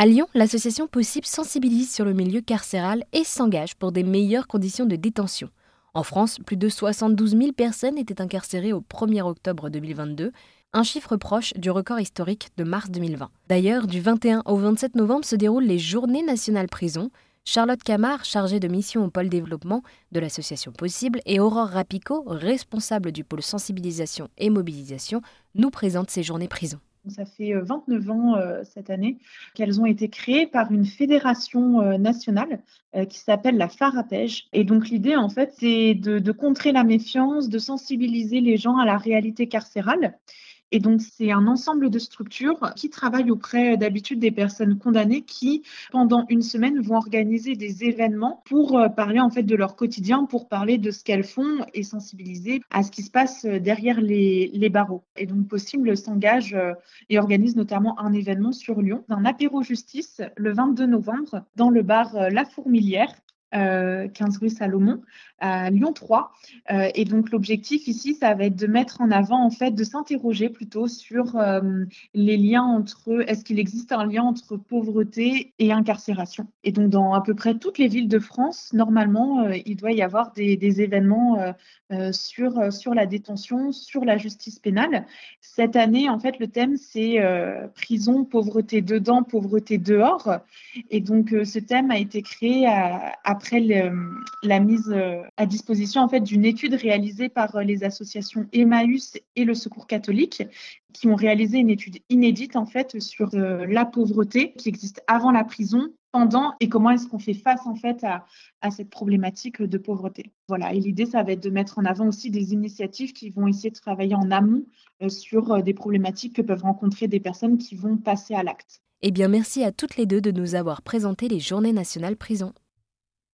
À Lyon, l'association Possible sensibilise sur le milieu carcéral et s'engage pour des meilleures conditions de détention. En France, plus de 72 000 personnes étaient incarcérées au 1er octobre 2022, un chiffre proche du record historique de mars 2020. D'ailleurs, du 21 au 27 novembre se déroulent les Journées nationales prison. Charlotte Camard, chargée de mission au pôle développement de l'association Possible, et Aurore Rapico, responsable du pôle sensibilisation et mobilisation, nous présentent ces journées prison. Ça fait 29 ans cette année qu'elles ont été créées par une fédération nationale qui s'appelle la Farapège. Et donc l'idée, en fait, c'est de contrer la méfiance, de sensibiliser les gens à la réalité carcérale et donc, c'est un ensemble de structures qui travaillent auprès d'habitude des personnes condamnées qui, pendant une semaine, vont organiser des événements pour euh, parler en fait de leur quotidien, pour parler de ce qu'elles font et sensibiliser à ce qui se passe derrière les, barreaux. Et donc, Possible s'engage euh, et organise notamment un événement sur Lyon, un apéro justice le 22 novembre dans le bar euh, La Fourmilière 15 rue Salomon, à Lyon 3. Euh, et donc l'objectif ici, ça va être de mettre en avant, en fait, de s'interroger plutôt sur euh, les liens entre, est-ce qu'il existe un lien entre pauvreté et incarcération? Et donc dans à peu près toutes les villes de France, normalement, euh, il doit y avoir des, événements sur, sur la détention, sur la justice pénale. Cette année, en fait, le thème, c'est prison, pauvreté dedans, pauvreté dehors. Et donc ce thème a été créé après la mise à disposition en fait d'une étude réalisée par euh, les associations Emmaüs et le Secours catholique qui ont réalisé une étude inédite en fait sur euh, la pauvreté qui existe avant la prison, pendant et comment est-ce qu'on fait face en fait à, à, cette problématique de pauvreté. Voilà, et l'idée ça va être de mettre en avant aussi des initiatives qui vont essayer de travailler en amont euh, sur des problématiques que peuvent rencontrer des personnes qui vont passer à l'acte. Eh bien merci à toutes les deux de nous avoir présenté les journées nationales prison.